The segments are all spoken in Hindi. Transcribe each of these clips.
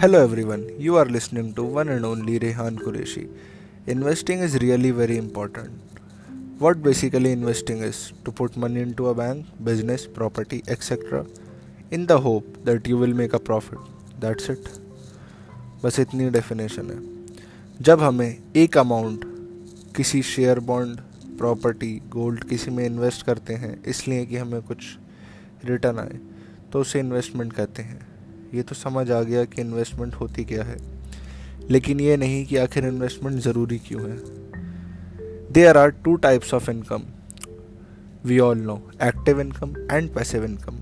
Hello everyone you are listening to one and only Rehan Qureshi investing is really very important what basically investing is to put money into a bank business property etcetera in the hope that you will make a profit that's it बस इतनी डेफिनेशन है। जब हमें एक अमाउंट किसी शेयर बॉन्ड प्रॉपर्टी गोल्ड किसी में इन्वेस्ट करते हैं, इसलिए कि हमें कुछ रिटर्न आए तो उसे इन्वेस्टमेंट कहते हैं। ये तो समझ आ गया कि इन्वेस्टमेंट होती क्या है। लेकिन ये नहीं कि आखिर इन्वेस्टमेंट ज़रूरी क्यों है। There are two types of income we all know active income and passive income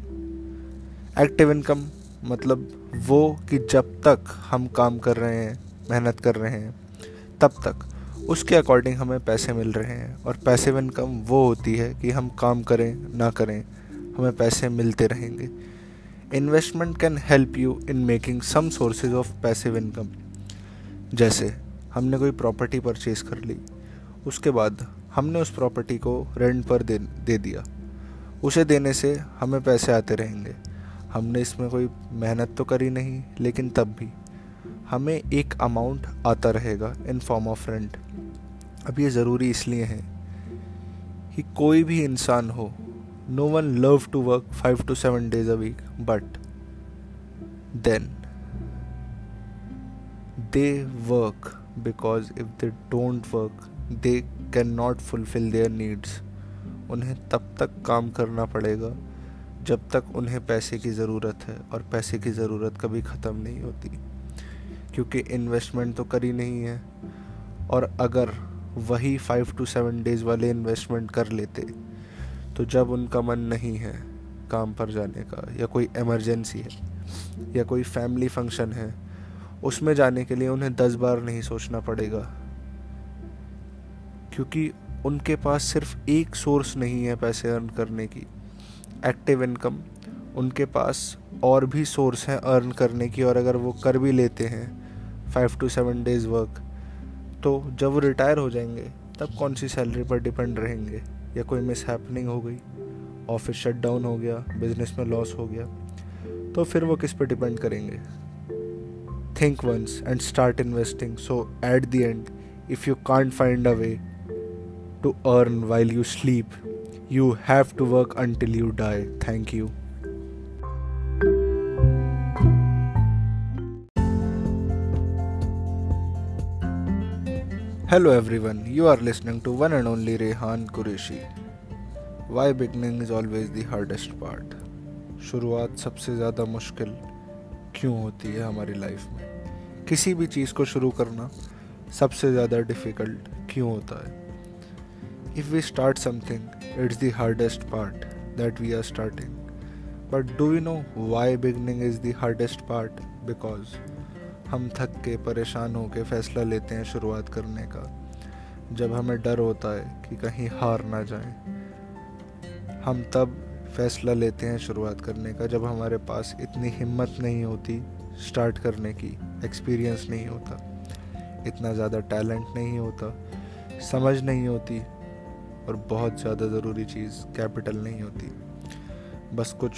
active income मतलब वो कि जब तक हम काम कर रहे हैं, मेहनत कर रहे हैं, तब तक। उसके अकॉर्डिंग हमें पैसे मिल रहे हैं और पैसिव इनकम वो होती है कि हम काम करें, ना करें, हमें पैसे मिलते रहेंगे। Investment can help you in making some sources of passive income जैसे, हमने कोई प्रॉपर्टी परचेज कर ली, उसके बाद हमने उस प्रॉपर्टी को रेंट पर दे दे दिया। उसे देने से हमें पैसे आते रहेंगे। हमने इसमें कोई मेहनत तो करी नहीं, लेकिन तब भी हमें एक अमाउंट आता रहेगा इन फॉर्म ऑफ़ रेंट अब ये ज़रूरी इसलिए है कि कोई भी इंसान हो no one love to work 5 to 7 days a week, but then they work because if they don't work, they cannot fulfill their needs. उन्हें तब तक काम करना पड़ेगा जब तक उन्हें पैसे की ज़रूरत है और पैसे की ज़रूरत कभी ख़त्म नहीं होती। क्योंकि इन्वेस्टमेंट तो करी नहीं है और अगर वही फाइव टू सेवन डेज़ वाले इन्वेस्टमेंट कर लेते तो जब उनका मन नहीं है काम पर जाने का, या कोई इमरजेंसी है, या कोई फैमिली फ़ंक्शन है, उसमें जाने के लिए उन्हें दस बार नहीं सोचना पड़ेगा। क्योंकि उनके पास सिर्फ़ एक सोर्स नहीं है पैसे अर्न करने की। एक्टिव इनकम उनके पास और भी सोर्स हैं अर्न करने की, और अगर वो कर भी लेते हैं five to seven days work तो जब वो रिटायर हो जाएँगे तब कौन सी सैलरी पर डिपेंड रहेंगे? या कोई मिस हैपनिंग हो गई? ऑफ़िस शट डाउन हो गया बिज़नेस में लॉस हो गया तो फिर वो किस पे डिपेंड करेंगे? Think once and start investing so at the end if you can't find a way to earn while you sleep you have to work until you die thank you Hello everyone, you are listening to one and only Rehan Qureshi. Why beginning is always the hardest part? शुरुआत सबसे ज़्यादा मुश्किल क्यों होती है हमारी लाइफ में किसी भी चीज़ को शुरू करना सबसे ज़्यादा डिफ़िकल्ट क्यों होता है if we start something it's the hardest part that we are starting but do you know why beginning is the hardest part because हम थक के, परेशान होकर फैसला लेते हैं शुरुआत करने का। जब हमें डर होता है कि कहीं हार ना जाए, हम तब फैसला लेते हैं शुरुआत करने का, जब हमारे पास इतनी हिम्मत नहीं होती स्टार्ट करने की, एक्सपीरियंस नहीं होता, इतना ज़्यादा टैलेंट नहीं होता, समझ नहीं होती और बहुत ज़्यादा ज़रूरी चीज़ कैपिटल नहीं होती। बस कुछ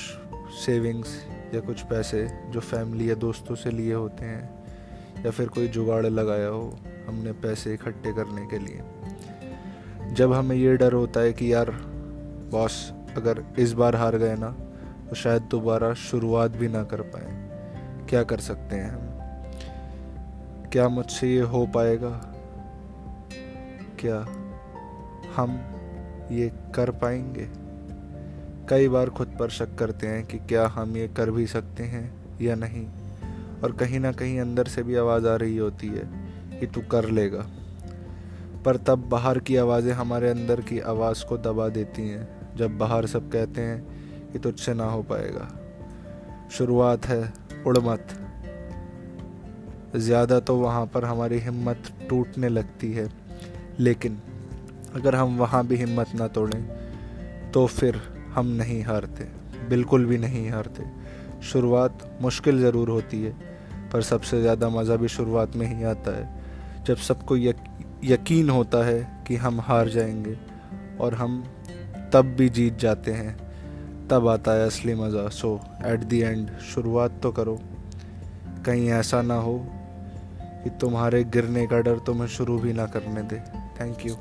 सेविंग्स या कुछ पैसे जो फैमिली या दोस्तों से लिए होते हैं या फिर कोई जुगाड़ लगाया हो हमने पैसे इकट्ठे करने के लिए। जब हमें ये डर होता है कि यार, बॉस अगर इस बार हार गए ना तो शायद दोबारा शुरुआत भी ना कर पाए। क्या कर सकते हैं हम? क्या मुझसे ये हो पाएगा? क्या हम ये कर पाएँगे? कई बार खुद पर शक करते हैं कि क्या हम ये कर भी सकते हैं या नहीं। और कहीं ना कहीं अंदर से भी आवाज़ आ रही होती है कि तू कर लेगा। पर तब बाहर की आवाज़ें हमारे अंदर की आवाज़ को दबा देती हैं, जब बाहर सब कहते हैं कि तुझसे ना हो पाएगा। शुरुआत है, उड़ मत। ज़्यादा तो वहाँ पर हमारी हिम्मत टूटने लगती है, लेकिन अगर हम वहाँ भी हिम्मत ना तोड़ें तो फिर हम नहीं हारते, बिल्कुल भी नहीं हारते। शुरुआत मुश्किल ज़रूर होती है पर सबसे ज़्यादा मज़ा भी शुरुआत में ही आता है। जब सबको यक, यकीन होता है कि हम हार जाएँगे और हम तब भी जीत जाते हैं तब आता है असली मज़ा। सो एट दी एंड शुरुआत तो करो। कहीं ऐसा ना हो कि तुम्हारे गिरने का डर तुम्हें शुरू भी ना करने दे। Thank you